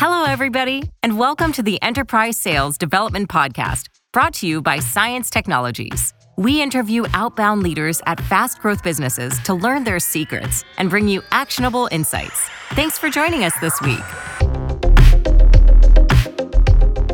Hello, everybody, and welcome to the Enterprise Sales Development Podcast, brought to you by Cience Technologies. We interview outbound leaders at fast growth businesses to learn their secrets and bring you actionable insights. Thanks for joining us this week.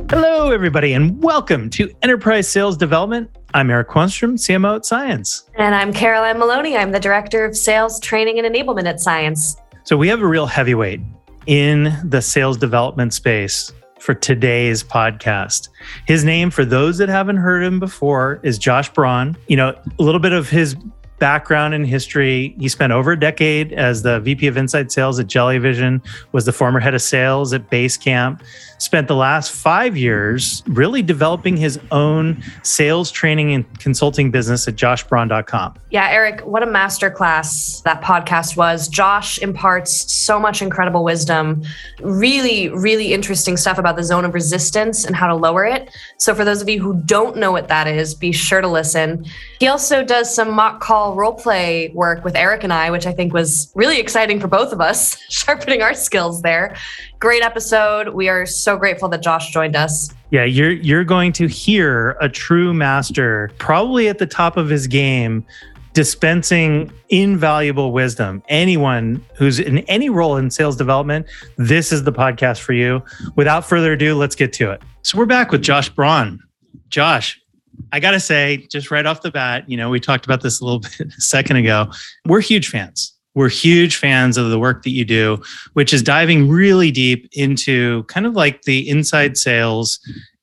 Hello, everybody, and welcome to Enterprise Sales Development. I'm Eric Quanstrom, CMO at Cience. And I'm Caroline Maloney. I'm the Director of Sales Training and Enablement at Cience. So, we have a real heavyweight in the sales development space for today's podcast. His name, for those that haven't heard him before, is Josh Braun. You know, a little bit of his background in history. He spent over a decade as the VP of Inside Sales at Jellyvision, was the former head of sales at Basecamp, spent the last five years really developing his own sales training and consulting business at joshbraun.com. Yeah, Eric, what a masterclass that podcast was. Josh imparts so much incredible wisdom, really, really interesting stuff about the zone of resistance and how to lower it. So, for those of you who don't know what that is, be sure to listen. He also does some mock role play work with Eric and I, which I think was really exciting for both of us, sharpening our skills there. Great episode. We are so grateful that Josh joined us. Yeah, you're you're going to hear a true master, probably at the top of his game, dispensing invaluable wisdom. Anyone who's in any role in sales development, this is the podcast for you. Without further ado, let's get to it. So we're back with Josh Braun. Josh, I got to say, just right off the bat, you know, we talked about this a little bit a second ago. We're huge fans. We're huge fans of the work that you do, which is diving really deep into kind of like the inside sales,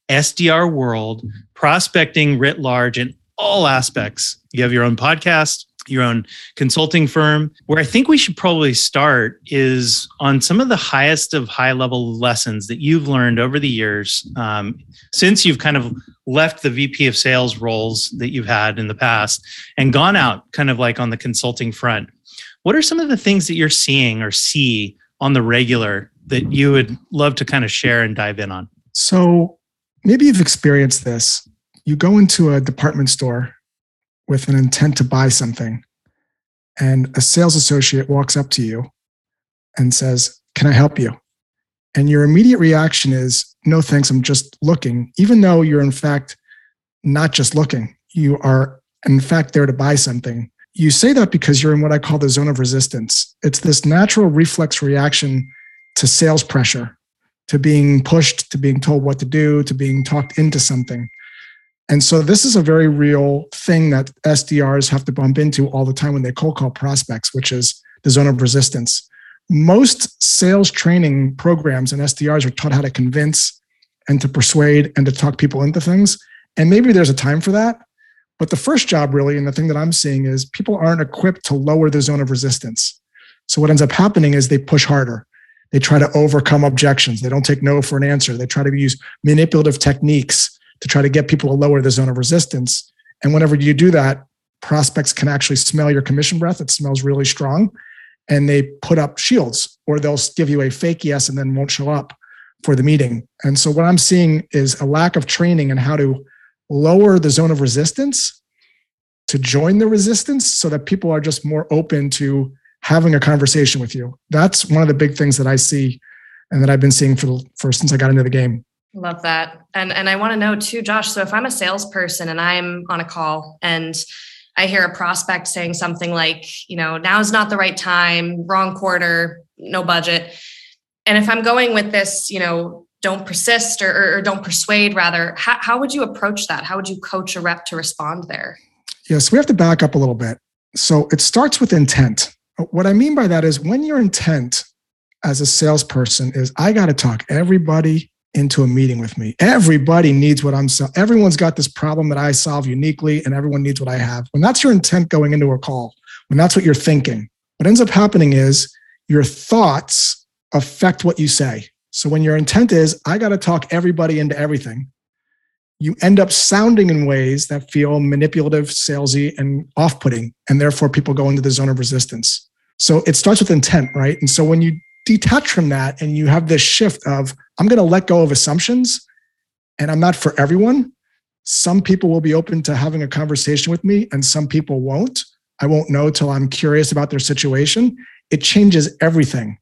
SDR world, prospecting writ large in all aspects. You have your own podcast, your own consulting firm. Where I think we should probably start is on some of the highest of high level lessons that you've learned over the years um, since you've kind of left the VP of sales roles that you've had in the past and gone out kind of like on the consulting front. What are some of the things that you're seeing or see on the regular that you would love to kind of share and dive in on? So maybe you've experienced this. You go into a department store with an intent to buy something, and a sales associate walks up to you and says, Can I help you? And your immediate reaction is, No, thanks, I'm just looking, even though you're in fact not just looking. You are, in fact, there to buy something you say that because you're in what I call the zone of resistance. It's this natural reflex reaction to sales pressure, to being pushed, to being told what to do, to being talked into something. And so this is a very real thing that SDRs have to bump into all the time when they cold call prospects, which is the zone of resistance. Most sales training programs and SDRs are taught how to convince and to persuade and to talk people into things. And maybe there's a time for that. But the first job, really, and the thing that I'm seeing is people aren't equipped to lower the zone of resistance. So what ends up happening is they push harder. They try to overcome objections. They don't take no for an answer. They try to use manipulative techniques to try to get people to lower the zone of resistance. And whenever you do that, prospects can actually smell your commission breath. It smells really strong. And they put up shields or they'll give you a fake yes and then won't show up for the meeting. And so what I'm seeing is a lack of training in how to lower the zone of resistance to join the resistance so that people are just more open to having a conversation with you. That's one of the big things that I see and that I've been seeing for, for since I got into the game. Love that. And and I want to know too, Josh. So if I'm a salesperson and I'm on a call and I hear a prospect saying something like, you know, now is not the right time, wrong quarter, no budget. And if I'm going with this, you know, don't persist or, or don't persuade rather how, how would you approach that how would you coach a rep to respond there yes we have to back up a little bit so it starts with intent what i mean by that is when your intent as a salesperson is i got to talk everybody into a meeting with me everybody needs what i'm selling everyone's got this problem that i solve uniquely and everyone needs what i have when that's your intent going into a call when that's what you're thinking what ends up happening is your thoughts affect what you say so when your intent is, I got to talk everybody into everything, you end up sounding in ways that feel manipulative, salesy, and off putting. And therefore, people go into the zone of resistance. So it starts with intent, right? And so when you detach from that and you have this shift of, I'm going to let go of assumptions and I'm not for everyone. Some people will be open to having a conversation with me and some people won't. I won't know till I'm curious about their situation. It changes everything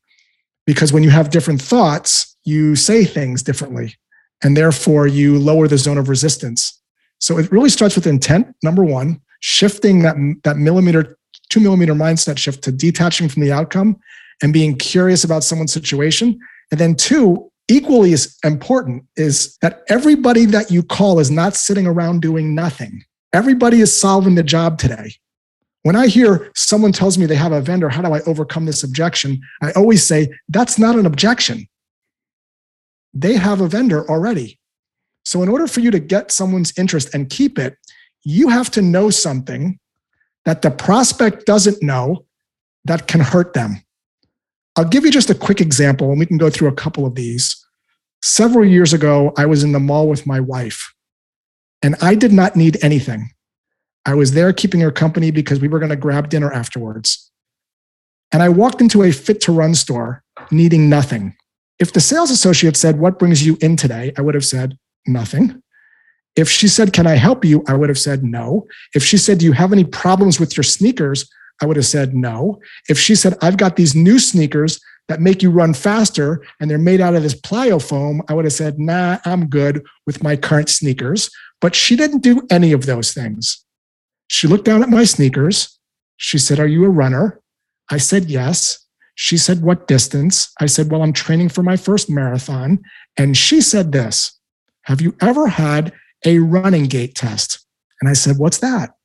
because when you have different thoughts, you say things differently, and therefore you lower the zone of resistance. So it really starts with intent, number one, shifting that, that millimeter, two millimeter mindset shift to detaching from the outcome and being curious about someone's situation. And then two, equally as important is that everybody that you call is not sitting around doing nothing. Everybody is solving the job today. When I hear someone tells me they have a vendor, how do I overcome this objection? I always say, that's not an objection. They have a vendor already. So, in order for you to get someone's interest and keep it, you have to know something that the prospect doesn't know that can hurt them. I'll give you just a quick example, and we can go through a couple of these. Several years ago, I was in the mall with my wife, and I did not need anything. I was there keeping her company because we were going to grab dinner afterwards. And I walked into a Fit2Run store needing nothing. If the sales associate said, What brings you in today? I would have said, Nothing. If she said, Can I help you? I would have said no. If she said, Do you have any problems with your sneakers? I would have said no. If she said, I've got these new sneakers that make you run faster and they're made out of this plyo foam, I would have said, Nah, I'm good with my current sneakers. But she didn't do any of those things. She looked down at my sneakers. She said, Are you a runner? I said, Yes. She said, What distance? I said, Well, I'm training for my first marathon. And she said this Have you ever had a running gait test? And I said, What's that?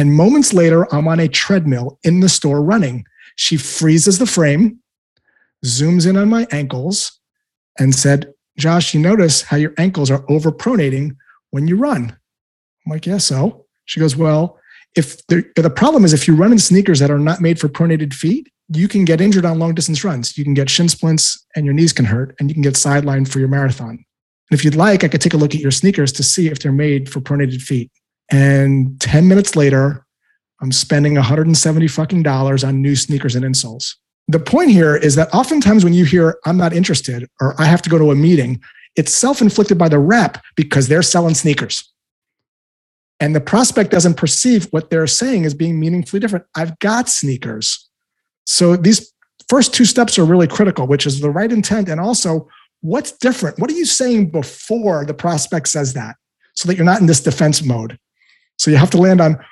And moments later, I'm on a treadmill in the store running. She freezes the frame, zooms in on my ankles, and said, Josh, you notice how your ankles are overpronating when you run. I'm like, Yeah, so. She goes, Well, if the, the problem is if you run in sneakers that are not made for pronated feet, you can get injured on long distance runs. You can get shin splints and your knees can hurt, and you can get sidelined for your marathon. And if you'd like, I could take a look at your sneakers to see if they're made for pronated feet. And 10 minutes later, I'm spending 170 fucking dollars on new sneakers and insoles. The point here is that oftentimes when you hear, I'm not interested, or I have to go to a meeting, it's self inflicted by the rep because they're selling sneakers. And the prospect doesn't perceive what they're saying as being meaningfully different. I've got sneakers. So these first two steps are really critical, which is the right intent and also what's different? What are you saying before the prospect says that so that you're not in this defense mode? So you have to land on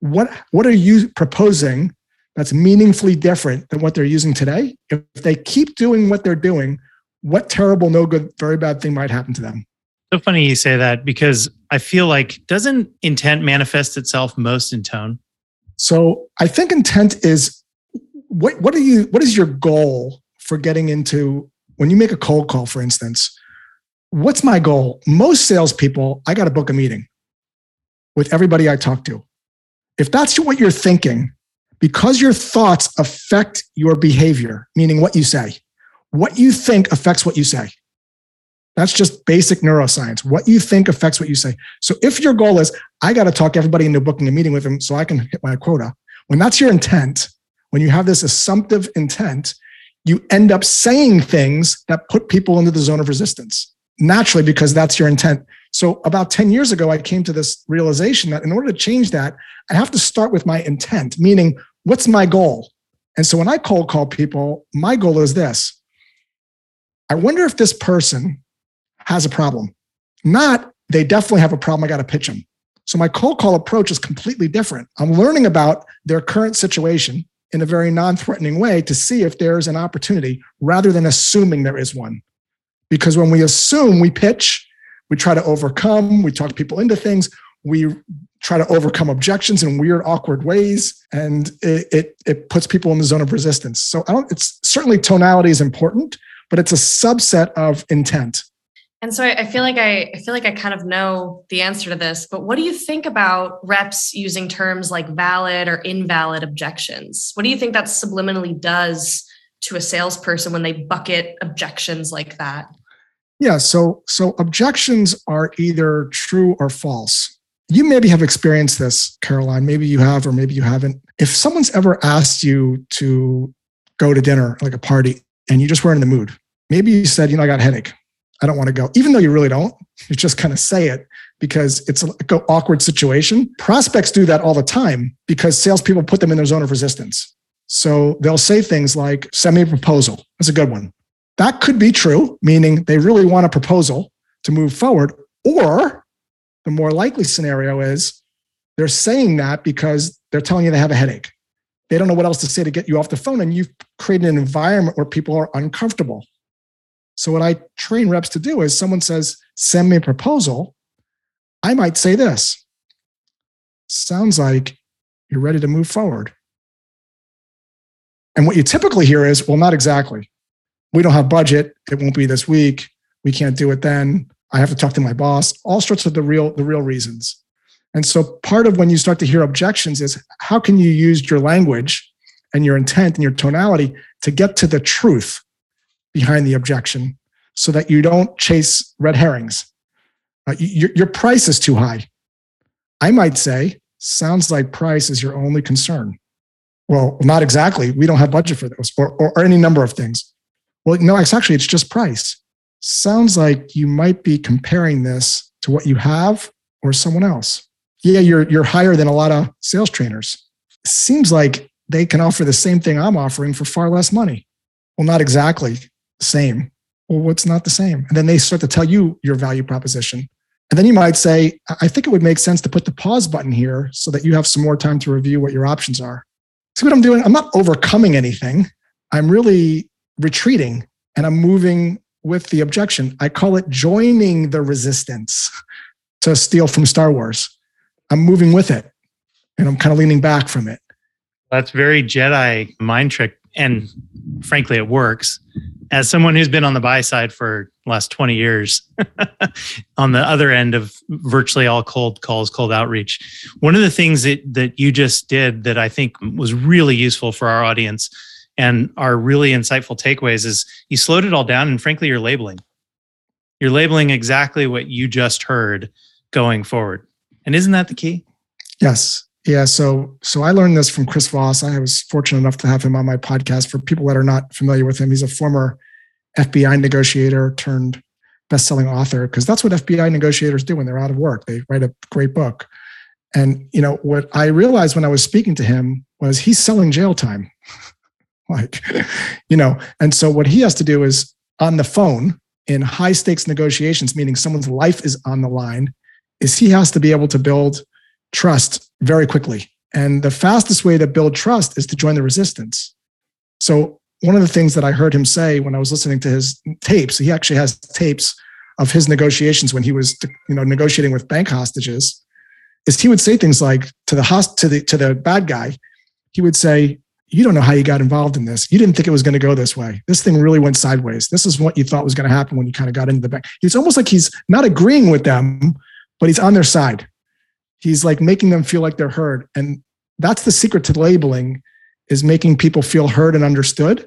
what, what are you proposing that's meaningfully different than what they're using today? If they keep doing what they're doing, what terrible, no good, very bad thing might happen to them? So funny you say that because I feel like doesn't intent manifest itself most in tone? So I think intent is what what are you what is your goal for getting into when you make a cold call, for instance, what's my goal? Most salespeople, I got to book a meeting with everybody I talk to. If that's what you're thinking, because your thoughts affect your behavior, meaning what you say, what you think affects what you say. That's just basic neuroscience. What you think affects what you say. So if your goal is, I got to talk everybody into booking a meeting with them so I can hit my quota, when that's your intent, when you have this assumptive intent, you end up saying things that put people into the zone of resistance naturally because that's your intent. So, about 10 years ago, I came to this realization that in order to change that, I have to start with my intent, meaning, what's my goal? And so, when I cold call people, my goal is this I wonder if this person has a problem. Not, they definitely have a problem. I got to pitch them. So, my cold call approach is completely different. I'm learning about their current situation in a very non threatening way to see if there's an opportunity rather than assuming there is one. Because when we assume, we pitch, we try to overcome, we talk people into things, we try to overcome objections in weird, awkward ways, and it, it, it puts people in the zone of resistance. So I don't, it's certainly tonality is important, but it's a subset of intent. And so I, feel like I, I feel like I kind of know the answer to this, but what do you think about reps using terms like valid or invalid objections? What do you think that subliminally does to a salesperson when they bucket objections like that? Yeah, so so objections are either true or false. You maybe have experienced this, Caroline. Maybe you have, or maybe you haven't. If someone's ever asked you to go to dinner, like a party, and you just weren't in the mood, maybe you said, you know, I got a headache. I don't want to go, even though you really don't. You just kind of say it because it's an awkward situation. Prospects do that all the time because salespeople put them in their zone of resistance. So they'll say things like, send me a proposal. That's a good one. That could be true, meaning they really want a proposal to move forward. Or the more likely scenario is they're saying that because they're telling you they have a headache. They don't know what else to say to get you off the phone, and you've created an environment where people are uncomfortable. So, what I train reps to do is someone says, Send me a proposal. I might say this Sounds like you're ready to move forward. And what you typically hear is, Well, not exactly. We don't have budget. It won't be this week. We can't do it then. I have to talk to my boss. All sorts of the real, the real reasons. And so part of when you start to hear objections is how can you use your language and your intent and your tonality to get to the truth behind the objection so that you don't chase red herrings. Uh, your, your price is too high. I might say, sounds like price is your only concern. Well, not exactly. We don't have budget for those or, or, or any number of things. Well, no, it's actually, it's just price. Sounds like you might be comparing this to what you have or someone else yeah, you're you're higher than a lot of sales trainers. Seems like they can offer the same thing I'm offering for far less money. Well, not exactly the same. Well, what's not the same? And then they start to tell you your value proposition. And then you might say, I think it would make sense to put the pause button here so that you have some more time to review what your options are. See what I'm doing? I'm not overcoming anything. I'm really retreating and I'm moving with the objection. I call it joining the resistance to steal from Star Wars. I'm moving with it and I'm kind of leaning back from it. That's very Jedi mind trick. And frankly, it works. As someone who's been on the buy side for last 20 years, on the other end of virtually all cold calls, cold outreach, one of the things that, that you just did that I think was really useful for our audience and are really insightful takeaways is you slowed it all down and frankly, you're labeling. You're labeling exactly what you just heard going forward. And isn't that the key? Yes. Yeah. So so I learned this from Chris Voss. I was fortunate enough to have him on my podcast. For people that are not familiar with him, he's a former FBI negotiator turned best-selling author because that's what FBI negotiators do when they're out of work. They write a great book. And you know what I realized when I was speaking to him was he's selling jail time. like, you know, and so what he has to do is on the phone in high stakes negotiations, meaning someone's life is on the line, is he has to be able to build trust very quickly. And the fastest way to build trust is to join the resistance. So, one of the things that I heard him say when I was listening to his tapes, he actually has tapes of his negotiations when he was you know negotiating with bank hostages is he would say things like to the host to the to the bad guy he would say you don't know how you got involved in this you didn't think it was going to go this way this thing really went sideways this is what you thought was going to happen when you kind of got into the bank it's almost like he's not agreeing with them but he's on their side. He's like making them feel like they're heard. And that's the secret to labeling is making people feel heard and understood.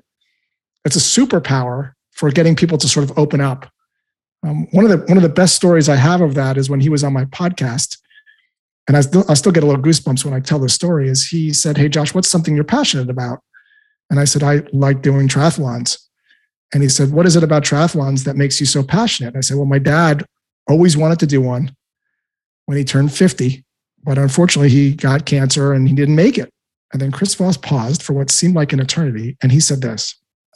It's a superpower for getting people to sort of open up. Um, one of the one of the best stories I have of that is when he was on my podcast, and I still I still get a little goosebumps when I tell the story. Is he said, "Hey Josh, what's something you're passionate about?" And I said, "I like doing triathlons." And he said, "What is it about triathlons that makes you so passionate?" And I said, "Well, my dad always wanted to do one when he turned 50, but unfortunately he got cancer and he didn't make it. And then Chris Voss paused for what seemed like an eternity. And he said this,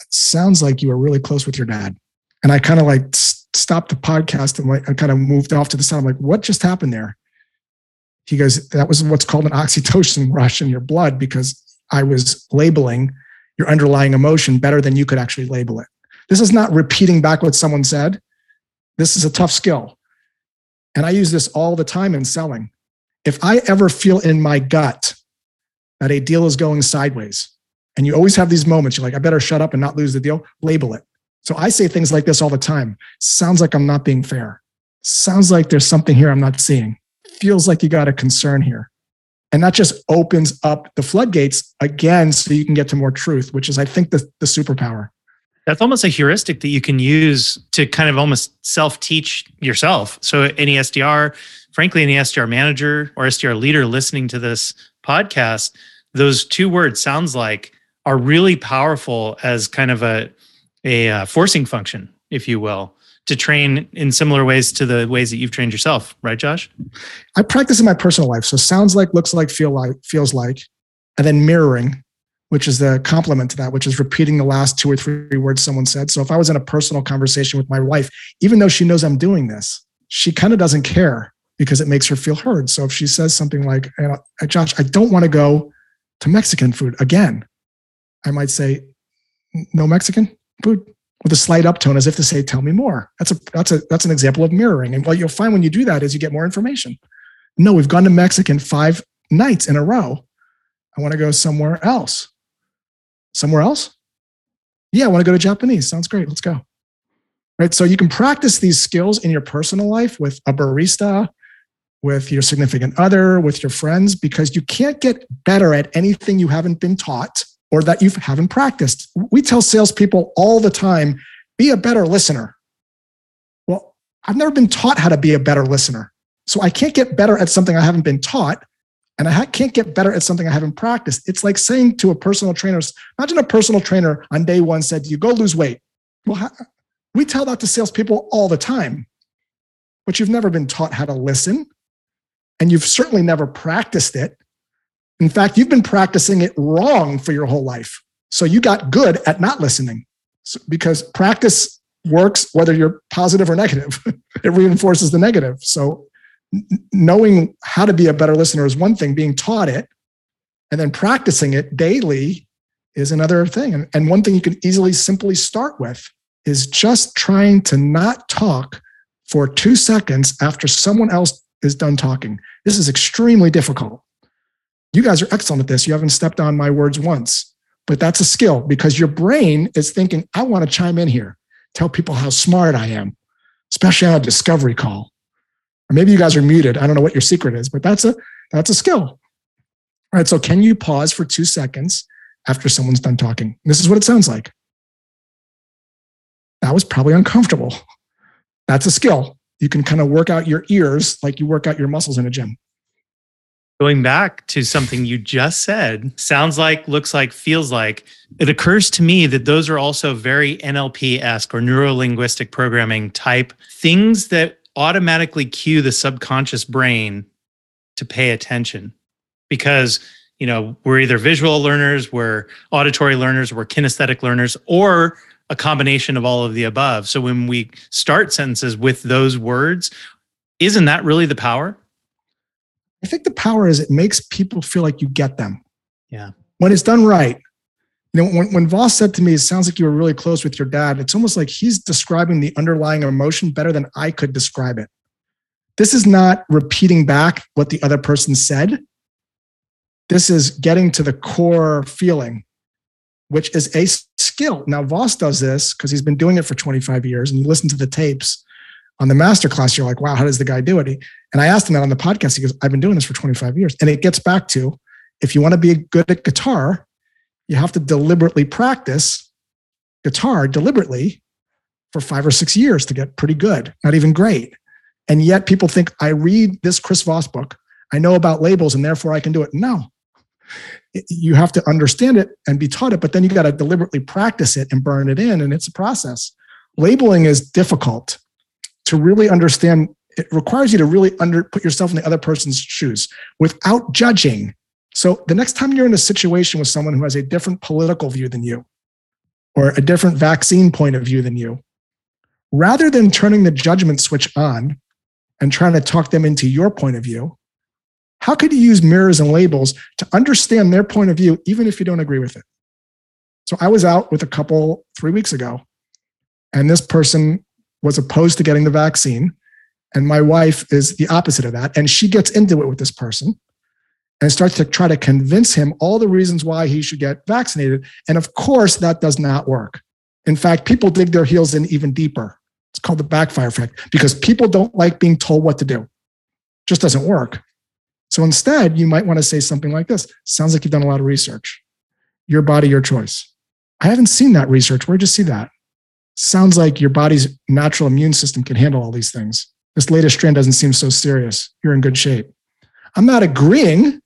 sounds like you were really close with your dad. And I kind of like stopped the podcast and like, I kind of moved off to the side. I'm like, what just happened there? He goes, that was what's called an oxytocin rush in your blood because I was labeling your underlying emotion better than you could actually label it. This is not repeating back what someone said. This is a tough skill. And I use this all the time in selling. If I ever feel in my gut that a deal is going sideways, and you always have these moments, you're like, I better shut up and not lose the deal, label it. So I say things like this all the time. Sounds like I'm not being fair. Sounds like there's something here I'm not seeing. Feels like you got a concern here. And that just opens up the floodgates again so you can get to more truth, which is, I think, the, the superpower that's almost a heuristic that you can use to kind of almost self teach yourself. So, any SDR, frankly, any SDR manager or SDR leader listening to this podcast, those two words sounds like are really powerful as kind of a, a uh, forcing function, if you will, to train in similar ways to the ways that you've trained yourself, right, Josh? I practice in my personal life. So, sounds like, looks like, feel like, feels like, and then mirroring which is the complement to that, which is repeating the last two or three words someone said. So if I was in a personal conversation with my wife, even though she knows I'm doing this, she kind of doesn't care because it makes her feel heard. So if she says something like, uh, Josh, I don't want to go to Mexican food again, I might say, no Mexican food with a slight uptone as if to say, tell me more. That's a that's a that's an example of mirroring. And what you'll find when you do that is you get more information. No, we've gone to Mexican five nights in a row. I want to go somewhere else. Somewhere else? Yeah, I want to go to Japanese. Sounds great. Let's go. Right. So you can practice these skills in your personal life with a barista, with your significant other, with your friends, because you can't get better at anything you haven't been taught or that you haven't practiced. We tell salespeople all the time be a better listener. Well, I've never been taught how to be a better listener. So I can't get better at something I haven't been taught. And I can't get better at something I haven't practiced. It's like saying to a personal trainer, imagine a personal trainer on day one said to you, go lose weight. Well, we tell that to salespeople all the time, but you've never been taught how to listen. And you've certainly never practiced it. In fact, you've been practicing it wrong for your whole life. So you got good at not listening so, because practice works whether you're positive or negative. it reinforces the negative. So knowing how to be a better listener is one thing, being taught it and then practicing it daily is another thing. And, and one thing you can easily simply start with is just trying to not talk for two seconds after someone else is done talking. This is extremely difficult. You guys are excellent at this. You haven't stepped on my words once, but that's a skill because your brain is thinking, I want to chime in here, tell people how smart I am, especially on a discovery call. Or maybe you guys are muted. I don't know what your secret is, but that's a that's a skill. All right. So can you pause for two seconds after someone's done talking? This is what it sounds like. That was probably uncomfortable. That's a skill. You can kind of work out your ears like you work out your muscles in a gym. Going back to something you just said, sounds like, looks like, feels like, it occurs to me that those are also very NLP esque or neuro linguistic programming type things that automatically cue the subconscious brain to pay attention. Because you know we're either visual learners we're auditory learners we're kinesthetic learners or a combination of all of the above. So when we start sentences with those words isn't that really the power i think the power is it makes people feel like you get them yeah when it's done right you know, when, when Voss said to me, it sounds like you were really close with your dad, it's almost like he's describing the underlying emotion better than I could describe it. This is not repeating back what the other person said. This is getting to the core feeling, which is a skill. Now, Voss does this because he's been doing it for 25 years, and you listen to the tapes on the masterclass, you're like, wow, how does the guy do it? And I asked him that on the podcast. He goes, I've been doing this for 25 years. And it gets back to if you want to be good at guitar, you have to deliberately practice guitar deliberately for five or six years to get pretty good, not even great. And yet people think I read this Chris Voss book, I know about labels, and therefore I can do it. No, you have to understand it and be taught it, but then you got to deliberately practice it and burn it in. And it's a process. Labeling is difficult to really understand. It requires you to really under put yourself in the other person's shoes without judging so the next time you're in a situation with someone who has a different political view than you or a different vaccine point of view than you, rather than turning the judgment switch on and trying to talk them into your point of view, how could you use mirrors and labels to understand their point of view, even if you don't agree with it? So I was out with a couple three weeks ago, and this person was opposed to getting the vaccine. And my wife is the opposite of that. And she gets into it with this person and starts to try to convince him all the reasons why he should get vaccinated. And of course, that does not work. In fact, people dig their heels in even deeper. It's called the backfire effect because people don't like being told what to do. It just doesn't work. So instead, you might want to say something like this Sounds like you've done a lot of research. Your body, your choice. I haven't seen that research. Where'd you see that? Sounds like your body's natural immune system can handle all these things. This latest strand doesn't seem so serious. You're in good shape. I'm not agreeing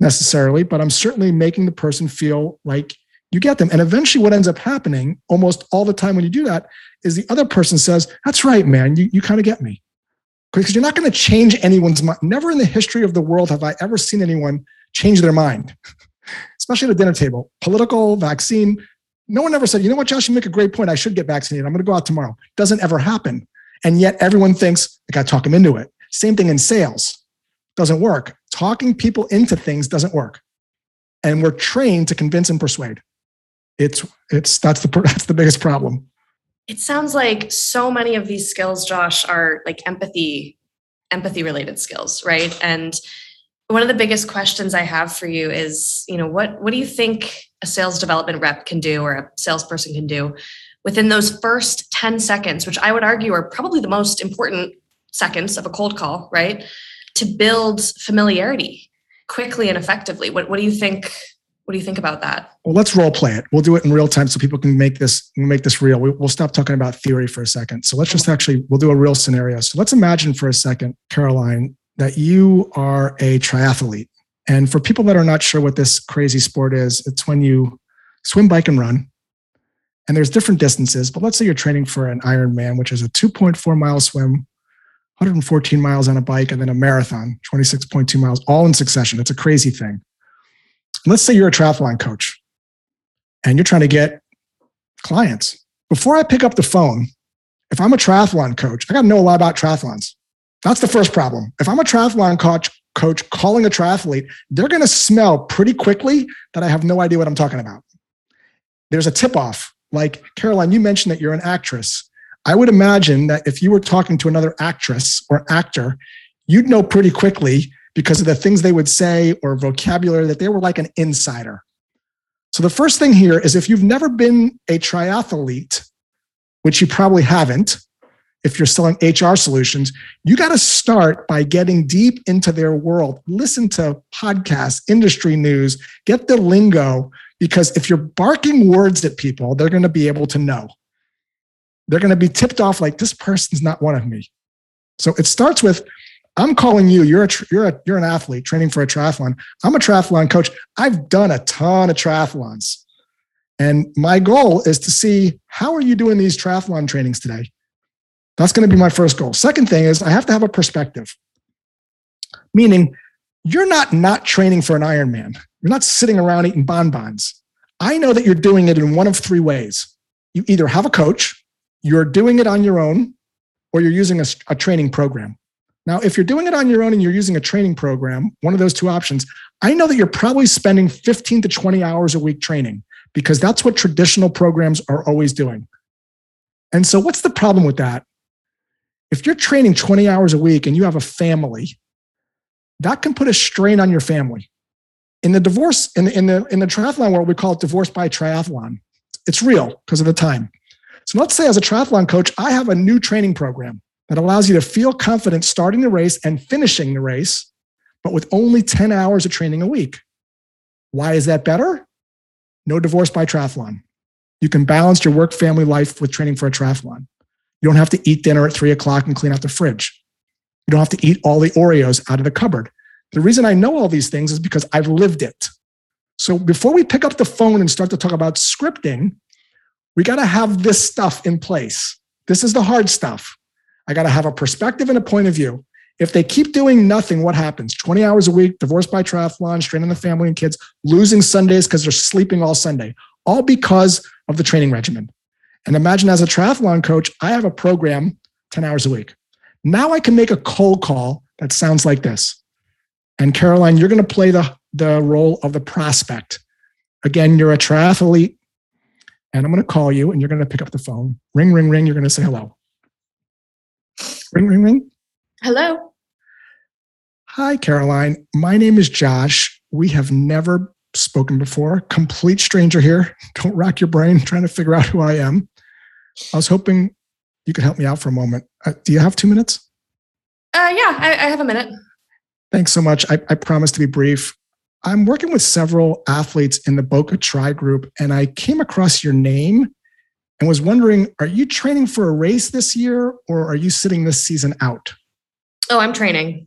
necessarily, but I'm certainly making the person feel like you get them. And eventually, what ends up happening almost all the time when you do that is the other person says, That's right, man, you, you kind of get me. Because you're not going to change anyone's mind. Never in the history of the world have I ever seen anyone change their mind. especially at a dinner table, political, vaccine. No one ever said, you know what, Josh, you make a great point. I should get vaccinated. I'm going to go out tomorrow. Doesn't ever happen. And yet everyone thinks I got to talk them into it. Same thing in sales. Doesn't work. Talking people into things doesn't work. And we're trained to convince and persuade. It's it's that's the that's the biggest problem. It sounds like so many of these skills, Josh, are like empathy, empathy related skills, right? And one of the biggest questions I have for you is, you know, what what do you think a sales development rep can do or a salesperson can do within those first 10 seconds, which I would argue are probably the most important seconds of a cold call, right? To build familiarity quickly and effectively. What, what do you think? What do you think about that? Well, let's role play it. We'll do it in real time so people can make this make this real. We'll stop talking about theory for a second. So let's just actually we'll do a real scenario. So let's imagine for a second, Caroline, that you are a triathlete. And for people that are not sure what this crazy sport is, it's when you swim, bike, and run. And there's different distances, but let's say you're training for an Ironman, which is a 2.4 mile swim, 114 miles on a bike, and then a marathon, 26.2 miles, all in succession. It's a crazy thing. Let's say you're a triathlon coach and you're trying to get clients. Before I pick up the phone, if I'm a triathlon coach, I got to know a lot about triathlons. That's the first problem. If I'm a triathlon coach, coach calling a triathlete, they're going to smell pretty quickly that I have no idea what I'm talking about. There's a tip off. Like Caroline, you mentioned that you're an actress. I would imagine that if you were talking to another actress or actor, you'd know pretty quickly because of the things they would say or vocabulary that they were like an insider. So the first thing here is if you've never been a triathlete, which you probably haven't, if you're selling HR solutions, you got to start by getting deep into their world. Listen to podcasts, industry news, get the lingo, because if you're barking words at people, they're going to be able to know. They're going to be tipped off like this person's not one of me. So it starts with I'm calling you. You're a you're a you're an athlete training for a triathlon. I'm a triathlon coach. I've done a ton of triathlons. And my goal is to see how are you doing these triathlon trainings today? That's going to be my first goal. Second thing is I have to have a perspective. Meaning you're not not training for an Ironman. You're not sitting around eating bonbons. I know that you're doing it in one of three ways. You either have a coach, you're doing it on your own, or you're using a, a training program. Now, if you're doing it on your own and you're using a training program, one of those two options, I know that you're probably spending 15 to 20 hours a week training because that's what traditional programs are always doing. And so, what's the problem with that? If you're training 20 hours a week and you have a family, that can put a strain on your family. In the divorce, in the, in the, in the triathlon world, we call it divorce by triathlon. It's real because of the time. So let's say as a triathlon coach, I have a new training program that allows you to feel confident starting the race and finishing the race, but with only 10 hours of training a week. Why is that better? No divorce by triathlon. You can balance your work family life with training for a triathlon. You don't have to eat dinner at three o'clock and clean out the fridge. You don't have to eat all the Oreos out of the cupboard. The reason I know all these things is because I've lived it. So before we pick up the phone and start to talk about scripting, we got to have this stuff in place. This is the hard stuff. I got to have a perspective and a point of view. If they keep doing nothing, what happens? 20 hours a week, divorced by triathlon, straining the family and kids, losing Sundays because they're sleeping all Sunday, all because of the training regimen. And imagine as a triathlon coach, I have a program 10 hours a week. Now I can make a cold call that sounds like this. And Caroline, you're going to play the, the role of the prospect. Again, you're a triathlete, and I'm going to call you, and you're going to pick up the phone. Ring, ring, ring. You're going to say hello. Ring, ring, ring. Hello. Hi, Caroline. My name is Josh. We have never spoken before. Complete stranger here. Don't rack your brain trying to figure out who I am. I was hoping you could help me out for a moment. Uh, do you have two minutes? Uh, yeah, I, I have a minute. Thanks so much. I, I promise to be brief. I'm working with several athletes in the Boca Tri group, and I came across your name and was wondering are you training for a race this year or are you sitting this season out? Oh, I'm training.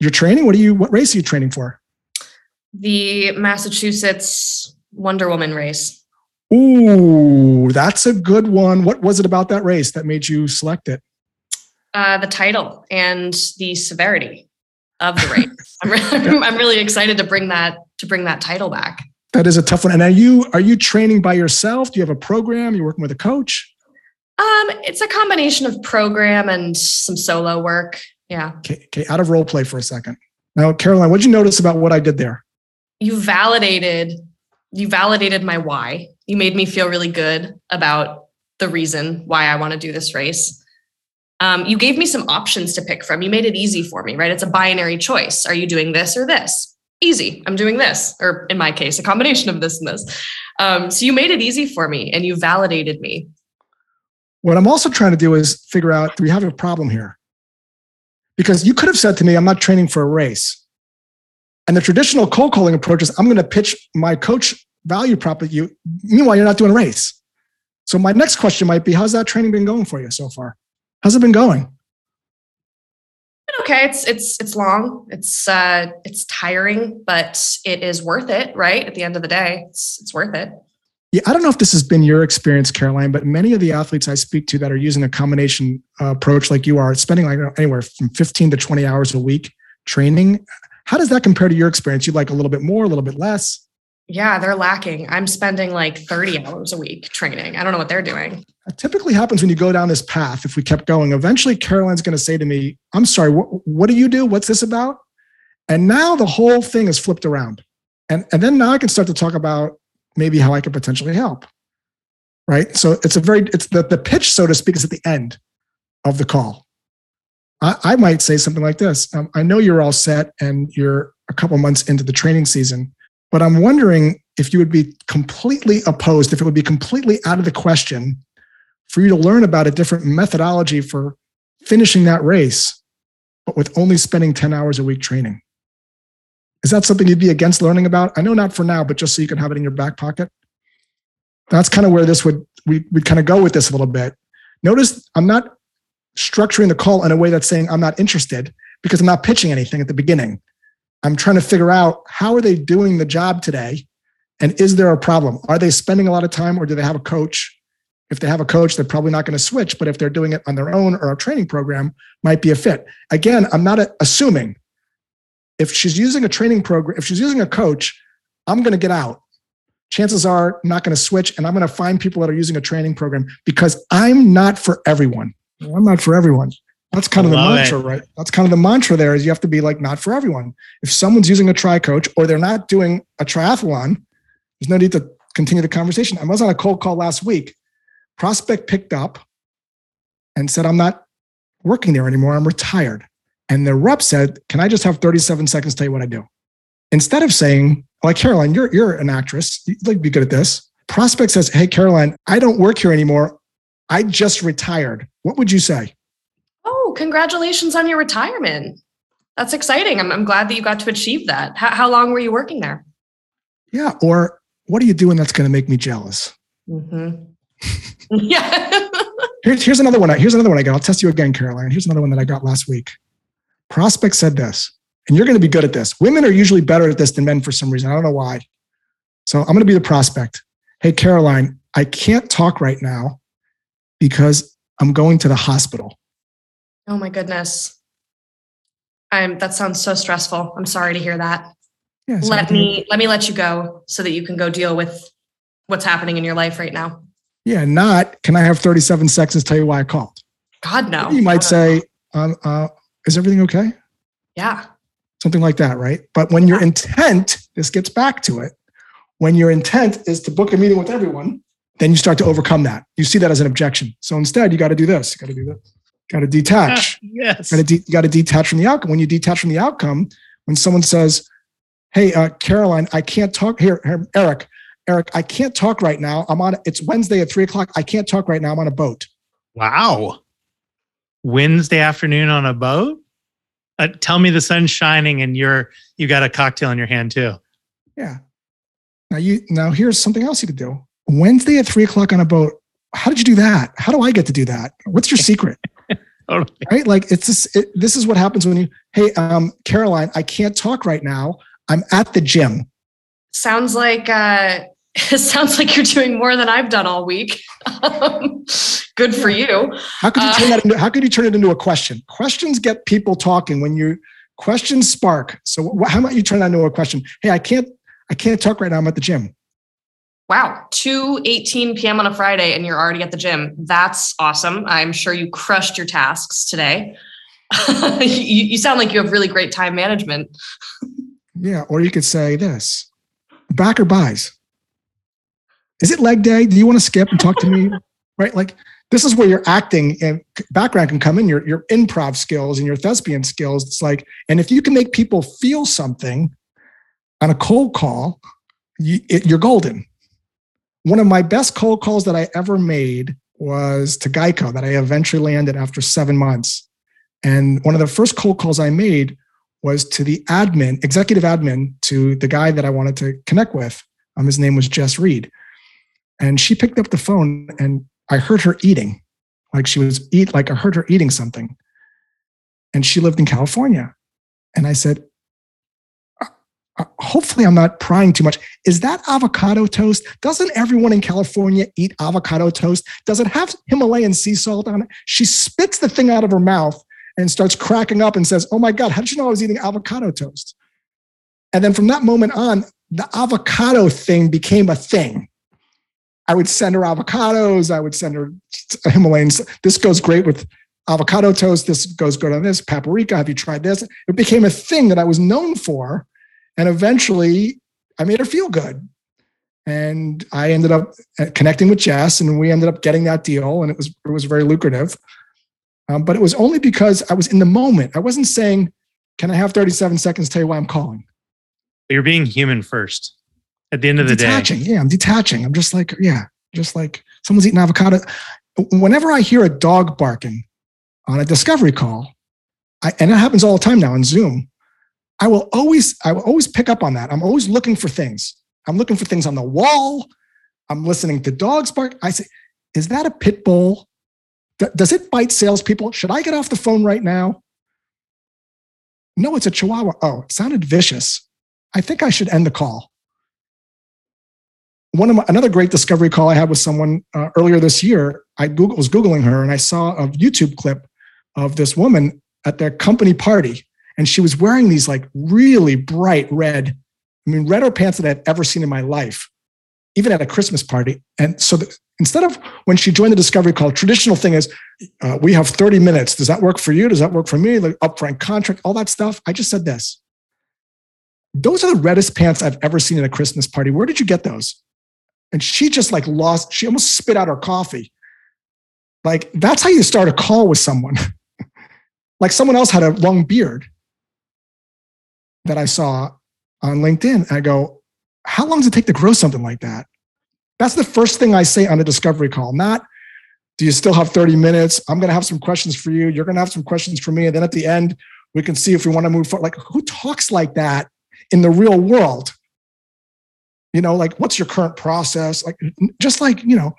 You're training? What are you what race are you training for? The Massachusetts Wonder Woman race. Ooh, that's a good one. What was it about that race that made you select it? Uh, the title and the severity. of the race. I'm really, I'm really excited to bring that to bring that title back. That is a tough one. And are you are you training by yourself? Do you have a program? You're working with a coach? Um, it's a combination of program and some solo work. Yeah. Okay, okay. Out of role play for a second. Now, Caroline, what'd you notice about what I did there? You validated you validated my why. You made me feel really good about the reason why I want to do this race. Um, you gave me some options to pick from. You made it easy for me, right? It's a binary choice. Are you doing this or this? Easy. I'm doing this, or in my case, a combination of this and this. Um, so you made it easy for me and you validated me. What I'm also trying to do is figure out do we have a problem here? Because you could have said to me, I'm not training for a race. And the traditional cold calling approach is I'm going to pitch my coach value prop at you. Meanwhile, you're not doing a race. So my next question might be, how's that training been going for you so far? How's it been going? Okay, it's it's it's long. It's uh it's tiring, but it is worth it, right? At the end of the day, it's it's worth it. Yeah, I don't know if this has been your experience, Caroline, but many of the athletes I speak to that are using a combination uh, approach like you are, spending like anywhere from 15 to 20 hours a week training. How does that compare to your experience? You like a little bit more, a little bit less? Yeah, they're lacking. I'm spending like 30 hours a week training. I don't know what they're doing. It typically happens when you go down this path. If we kept going, eventually Caroline's going to say to me, I'm sorry, what, what do you do? What's this about? And now the whole thing is flipped around. And, and then now I can start to talk about maybe how I could potentially help. Right. So it's a very, it's the, the pitch, so to speak, is at the end of the call. I, I might say something like this um, I know you're all set and you're a couple months into the training season but I'm wondering if you would be completely opposed, if it would be completely out of the question for you to learn about a different methodology for finishing that race, but with only spending 10 hours a week training. Is that something you'd be against learning about? I know not for now, but just so you can have it in your back pocket. That's kind of where this would we would kind of go with this a little bit. Notice I'm not structuring the call in a way that's saying I'm not interested because I'm not pitching anything at the beginning. I'm trying to figure out how are they doing the job today? And is there a problem? Are they spending a lot of time or do they have a coach? If they have a coach, they're probably not going to switch, but if they're doing it on their own or a training program, might be a fit. Again, I'm not assuming if she's using a training program, if she's using a coach, I'm going to get out. Chances are I'm not going to switch and I'm going to find people that are using a training program because I'm not for everyone. I'm not for everyone. That's kind of the mantra, it. right? That's kind of the mantra there is you have to be like, not for everyone. If someone's using a tri coach or they're not doing a triathlon, there's no need to continue the conversation. I was on a cold call last week. Prospect picked up and said, I'm not working there anymore. I'm retired. And the rep said, Can I just have 37 seconds to tell you what I do? Instead of saying, like Caroline, you're you're an actress. You'd like to be good at this. Prospect says, Hey, Caroline, I don't work here anymore. I just retired. What would you say? Oh, congratulations on your retirement. That's exciting. I'm, I'm glad that you got to achieve that. How, how long were you working there? Yeah. Or what are you doing that's going to make me jealous? Mm-hmm. yeah. here's, here's another one. Here's another one I got. I'll test you again, Caroline. Here's another one that I got last week. Prospect said this, and you're going to be good at this. Women are usually better at this than men for some reason. I don't know why. So I'm going to be the prospect. Hey, Caroline, I can't talk right now because I'm going to the hospital. Oh my goodness. I'm that sounds so stressful. I'm sorry to hear that. Yeah, let me let me let you go so that you can go deal with what's happening in your life right now. Yeah, not can I have 37 seconds to tell you why I called? God no. You might say, um, uh, is everything okay? Yeah. Something like that, right? But when your intent, this gets back to it, when your intent is to book a meeting with everyone, then you start to overcome that. You see that as an objection. So instead, you got to do this. You got to do this. Got to detach. yes. Got to de- got to detach from the outcome. When you detach from the outcome, when someone says, "Hey, uh, Caroline, I can't talk here, here, Eric, Eric, I can't talk right now. I'm on. It's Wednesday at three o'clock. I can't talk right now. I'm on a boat." Wow. Wednesday afternoon on a boat. Uh, tell me the sun's shining and you're you got a cocktail in your hand too. Yeah. Now you now here's something else you could do. Wednesday at three o'clock on a boat. How did you do that? How do I get to do that? What's your secret? totally. Right? Like it's this, it, this is what happens when you, hey, um, Caroline, I can't talk right now. I'm at the gym. Sounds like uh, it sounds like you're doing more than I've done all week. Um, good for you. How could you turn uh, that into, how could you turn it into a question? Questions get people talking when you Questions spark. So wh- how about you turn that into a question? Hey, I can't, I can't talk right now. I'm at the gym. Wow, 2 18 p.m. on a Friday and you're already at the gym. That's awesome. I'm sure you crushed your tasks today. you, you sound like you have really great time management. Yeah. Or you could say this back or buys. Is it leg day? Do you want to skip and talk to me? right? Like this is where your acting and background can come in, your, your improv skills and your thespian skills. It's like, and if you can make people feel something on a cold call, you, it, you're golden. One of my best cold calls that I ever made was to Geico that I eventually landed after seven months. And one of the first cold calls I made was to the admin, executive admin, to the guy that I wanted to connect with. Um, his name was Jess Reed. And she picked up the phone and I heard her eating, like she was eat, like I heard her eating something. And she lived in California. And I said, hopefully I'm not prying too much. Is that avocado toast? Doesn't everyone in California eat avocado toast? Does it have Himalayan sea salt on it? She spits the thing out of her mouth and starts cracking up and says, Oh my God, how did you know I was eating avocado toast? And then from that moment on, the avocado thing became a thing. I would send her avocados. I would send her Himalayans. This goes great with avocado toast. This goes good on this. Paprika. Have you tried this? It became a thing that I was known for. And eventually I made her feel good. And I ended up uh, connecting with Jess and we ended up getting that deal. And it was, it was very lucrative. Um, but it was only because I was in the moment. I wasn't saying, can I have 37 seconds to tell you why I'm calling? You're being human first at the end of I'm the detaching. day. Yeah, I'm detaching. I'm just like, yeah, just like someone's eating avocado. Whenever I hear a dog barking on a discovery call, I, and it happens all the time now on Zoom, I will always, I will always pick up on that. I'm always looking for things. I'm looking for things on the wall. I'm listening to dogs bark. I say, is that a pit bull? Does it bite salespeople? Should I get off the phone right now? No, it's a chihuahua. Oh, it sounded vicious. I think I should end the call one of my, another great discovery call I had with someone uh, earlier this year. I Google, was googling her and I saw a YouTube clip of this woman at their company party, and she was wearing these like really bright red, I mean, redder pants that I've ever seen in my life, even at a Christmas party. And so the, instead of when she joined the discovery call, traditional thing is uh, we have 30 minutes. Does that work for you? Does that work for me? Like upfront contract, all that stuff. I just said this. Those are the reddest pants I've ever seen at a Christmas party. Where did you get those? And she just like lost, she almost spit out her coffee. Like that's how you start a call with someone. like someone else had a long beard that I saw on LinkedIn. I go, how long does it take to grow something like that? That's the first thing I say on a discovery call, not do you still have 30 minutes? I'm going to have some questions for you. You're going to have some questions for me. And then at the end, we can see if we want to move forward. Like, who talks like that in the real world? you know like what's your current process like just like you know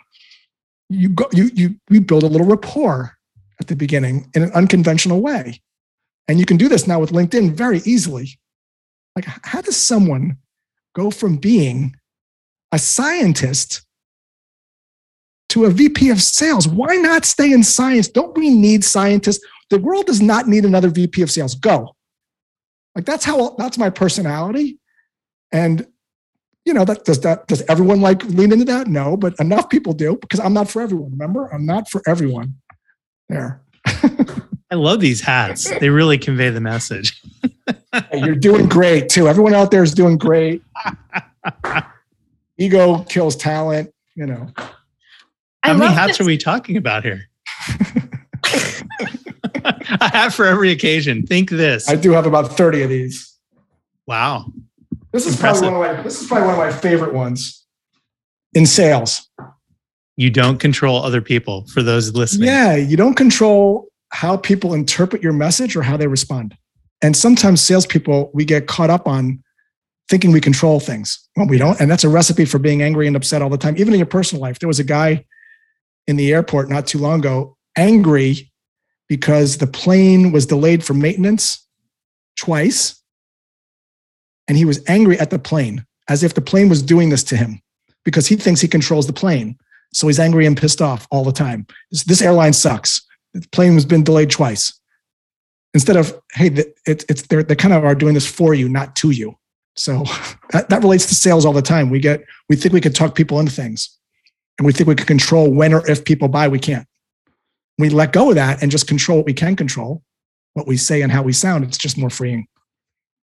you go you you we build a little rapport at the beginning in an unconventional way and you can do this now with linkedin very easily like how does someone go from being a scientist to a vp of sales? Why not stay in science? Don't we need scientists? The world does not need another vp of sales. Go. Like that's how that's my personality. And you know that does that does everyone like lean into that? No but enough people do because i'm not for everyone remember? I'm not for everyone. There I love these hats. They really convey the message. hey, you're doing great too everyone out there is doing great ego kills talent you know how many hats this. are we talking about here I have for every occasion think this i do have about 30 of these wow this is Impressive. probably one of my this is probably one of my favorite ones in sales. You don't control other people for those listening. Yeah, you don't control how people interpret your message or how they respond. And sometimes salespeople, we get caught up on thinking we control things. Well, we don't. And that's a recipe for being angry and upset all the time, even in your personal life. There was a guy in the airport not too long ago, angry because the plane was delayed for maintenance twice and he was angry at the plane as if the plane was doing this to him because he thinks he controls the plane. So he's angry and pissed off all the time. This, this airline sucks. The plane has been delayed twice. instead of hey it's it's they're, they kind of are doing this for you not to you. So that, that relates to sales all the time. We get we think we can talk people into things and we think we can control when or if people buy we can't. We let go of that and just control what we can control what we say and how we sound. It's just more freeing.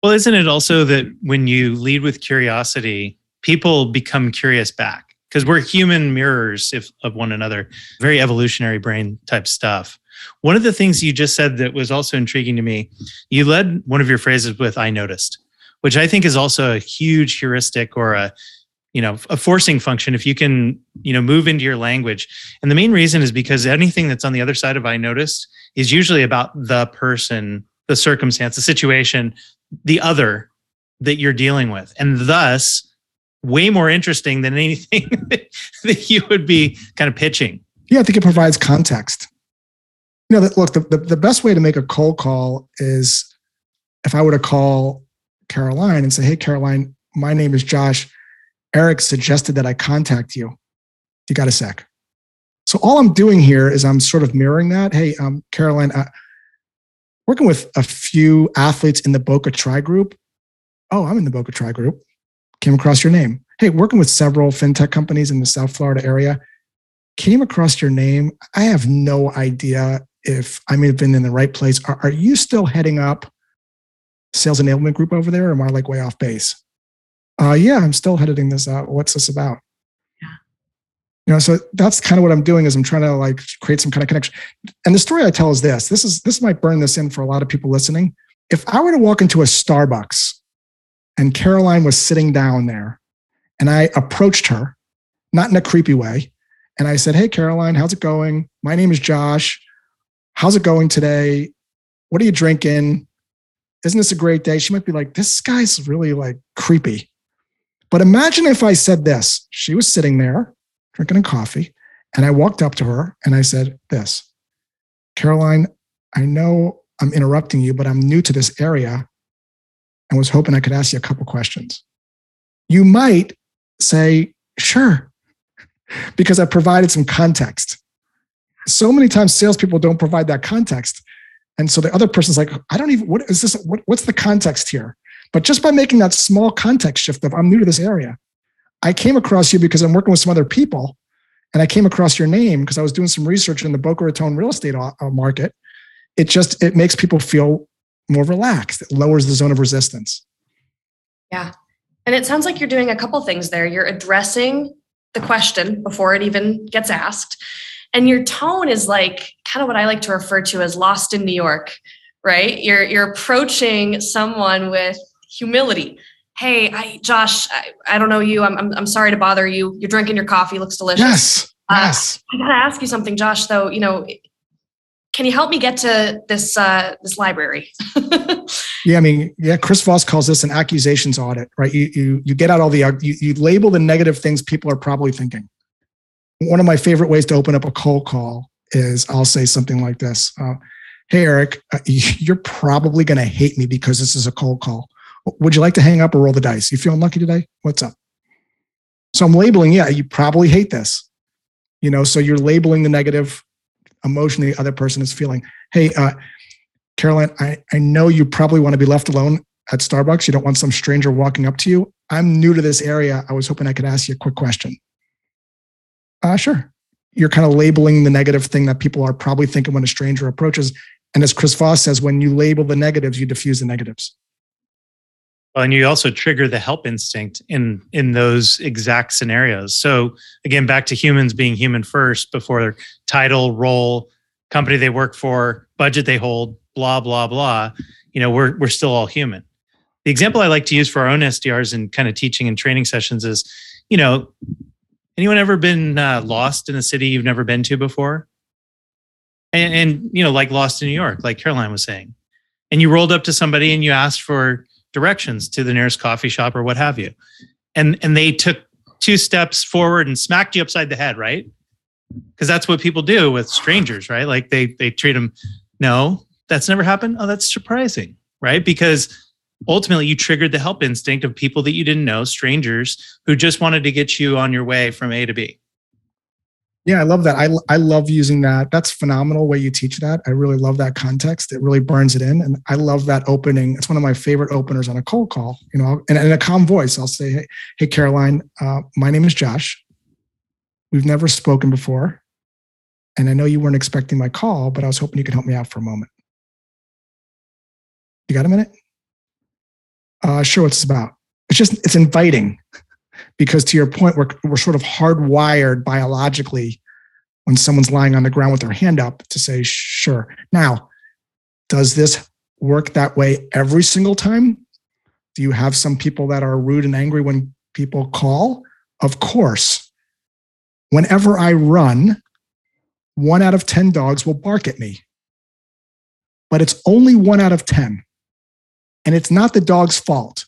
Well isn't it also that when you lead with curiosity people become curious back because we're human mirrors if, of one another very evolutionary brain type stuff. One of the things you just said that was also intriguing to me you led one of your phrases with i noticed which i think is also a huge heuristic or a you know a forcing function if you can you know move into your language. And the main reason is because anything that's on the other side of i noticed is usually about the person the circumstance the situation the other that you're dealing with. And thus way more interesting than anything that you would be kind of pitching. Yeah, I think it provides context. You know, look, the, the, the best way to make a cold call is if I were to call Caroline and say, Hey, Caroline, my name is Josh. Eric suggested that I contact you. You got a sec. So all I'm doing here is I'm sort of mirroring that. Hey, um, Caroline, uh, working with a few athletes in the Boca Tri group. Oh, I'm in the Boca Tri group came across your name. Hey, working with several fintech companies in the South Florida area, came across your name. I have no idea if I may have been in the right place. Are, are you still heading up sales enablement group over there, or am I like way off base? Uh, yeah, I'm still heading this out. What's this about? Yeah. You know, so that's kind of what I'm doing is I'm trying to like create some kind of connection. And the story I tell is this. This is this might burn this in for a lot of people listening. If I were to walk into a Starbucks and Caroline was sitting down there. And I approached her, not in a creepy way. And I said, Hey, Caroline, how's it going? My name is Josh. How's it going today? What are you drinking? Isn't this a great day? She might be like, This guy's really like creepy. But imagine if I said this. She was sitting there drinking a coffee. And I walked up to her and I said, This, Caroline, I know I'm interrupting you, but I'm new to this area and was hoping I could ask you a couple questions. You might say, sure, because I provided some context. So many times salespeople don't provide that context. And so the other person's like, I don't even, what is this? What, what's the context here? But just by making that small context shift of I'm new to this area, I came across you because I'm working with some other people and I came across your name because I was doing some research in the Boca Raton real estate uh, market. It just, it makes people feel more relaxed. It lowers the zone of resistance. Yeah. And it sounds like you're doing a couple things there. You're addressing the question before it even gets asked. And your tone is like kind of what I like to refer to as lost in New York, right? You're you're approaching someone with humility. Hey, I, Josh, I, I don't know you. I'm, I'm, I'm sorry to bother you. You're drinking your coffee, looks delicious. Yes. Uh, yes. I gotta ask you something, Josh. Though you know, can you help me get to this uh, this library? yeah, I mean, yeah, Chris Voss calls this an accusations audit, right? You you you get out all the you, you label the negative things people are probably thinking. One of my favorite ways to open up a cold call is I'll say something like this: uh, "Hey, Eric, uh, you're probably going to hate me because this is a cold call. Would you like to hang up or roll the dice? You feeling lucky today? What's up?" So I'm labeling, yeah, you probably hate this. You know, so you're labeling the negative emotion the other person is feeling. Hey, uh, Caroline, I, I know you probably want to be left alone at Starbucks. You don't want some stranger walking up to you. I'm new to this area. I was hoping I could ask you a quick question. Uh, sure. You're kind of labeling the negative thing that people are probably thinking when a stranger approaches. And as Chris Voss says, when you label the negatives, you diffuse the negatives. Well, and you also trigger the help instinct in in those exact scenarios. So again, back to humans being human first before title, role, company they work for, budget they hold, blah blah blah. You know, we're we're still all human. The example I like to use for our own SDRs and kind of teaching and training sessions is, you know, anyone ever been uh, lost in a city you've never been to before? And, and you know, like lost in New York, like Caroline was saying, and you rolled up to somebody and you asked for directions to the nearest coffee shop or what have you. And and they took two steps forward and smacked you upside the head, right? Because that's what people do with strangers, right? Like they they treat them. No, that's never happened. Oh, that's surprising, right? Because ultimately you triggered the help instinct of people that you didn't know, strangers who just wanted to get you on your way from A to B. Yeah, I love that. I, I love using that. That's phenomenal way you teach that. I really love that context. It really burns it in. And I love that opening. It's one of my favorite openers on a cold call, you know, and in a calm voice, I'll say, Hey, hey Caroline, uh, my name is Josh. We've never spoken before. And I know you weren't expecting my call, but I was hoping you could help me out for a moment. You got a minute? Uh, sure, what's this about? It's just, it's inviting because to your point, we're, we're sort of hardwired biologically when someone's lying on the ground with their hand up to say, sure. Now, does this work that way every single time? Do you have some people that are rude and angry when people call? Of course. Whenever I run, one out of 10 dogs will bark at me. But it's only one out of 10. And it's not the dog's fault.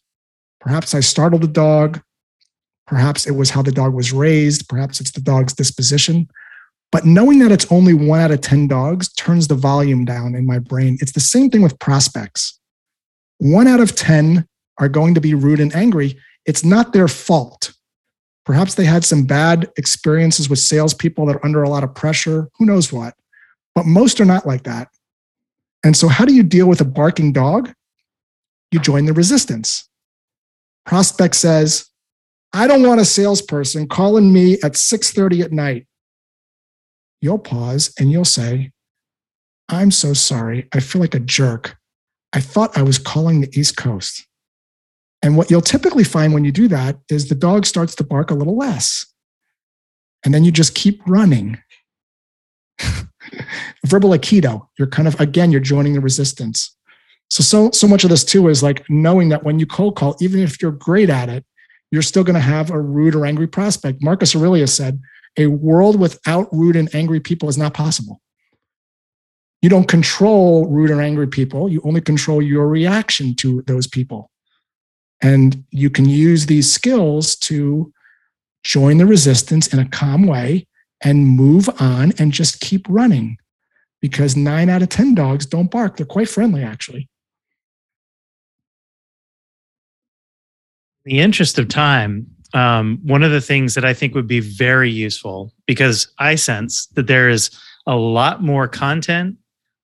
Perhaps I startled the dog. Perhaps it was how the dog was raised. Perhaps it's the dog's disposition. But knowing that it's only one out of 10 dogs turns the volume down in my brain. It's the same thing with prospects. One out of 10 are going to be rude and angry. It's not their fault. Perhaps they had some bad experiences with salespeople that are under a lot of pressure. Who knows what? But most are not like that. And so, how do you deal with a barking dog? You join the resistance. Prospect says, I don't want a salesperson calling me at 6:30 at night. You'll pause and you'll say, I'm so sorry. I feel like a jerk. I thought I was calling the East Coast. And what you'll typically find when you do that is the dog starts to bark a little less. And then you just keep running. Verbal Aikido, you're kind of, again, you're joining the resistance. So, so, so much of this too is like knowing that when you cold call, even if you're great at it, you're still going to have a rude or angry prospect. Marcus Aurelius said, a world without rude and angry people is not possible. You don't control rude or angry people, you only control your reaction to those people. And you can use these skills to join the resistance in a calm way and move on and just keep running because nine out of 10 dogs don't bark. They're quite friendly, actually. The interest of time, um, one of the things that I think would be very useful because I sense that there is a lot more content,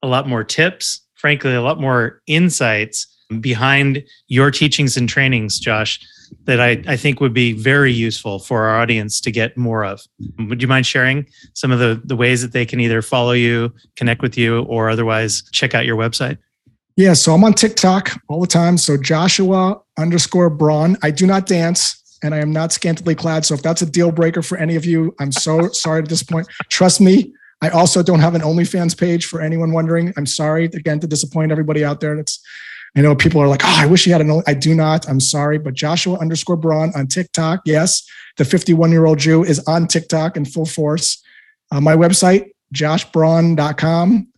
a lot more tips, frankly, a lot more insights behind your teachings and trainings, Josh, that I, I think would be very useful for our audience to get more of. Would you mind sharing some of the, the ways that they can either follow you, connect with you, or otherwise check out your website? Yeah, so I'm on TikTok all the time. So Joshua underscore Braun. I do not dance and I am not scantily clad. So if that's a deal breaker for any of you, I'm so sorry to disappoint. Trust me, I also don't have an OnlyFans page for anyone wondering. I'm sorry again to disappoint everybody out there. That's I know people are like, oh, I wish he had an. Only. I do not. I'm sorry, but Joshua underscore Braun on TikTok. Yes, the 51 year old Jew is on TikTok in full force. Uh, my website, joshbraun.com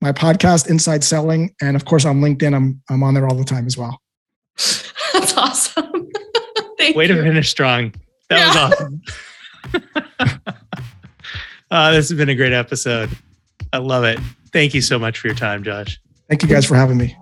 my podcast, Inside Selling, and of course on LinkedIn. I'm I'm on there all the time as well. That's awesome. Thank Way you. to finish strong. That was awesome. uh, this has been a great episode. I love it. Thank you so much for your time, Josh. Thank you guys for having me.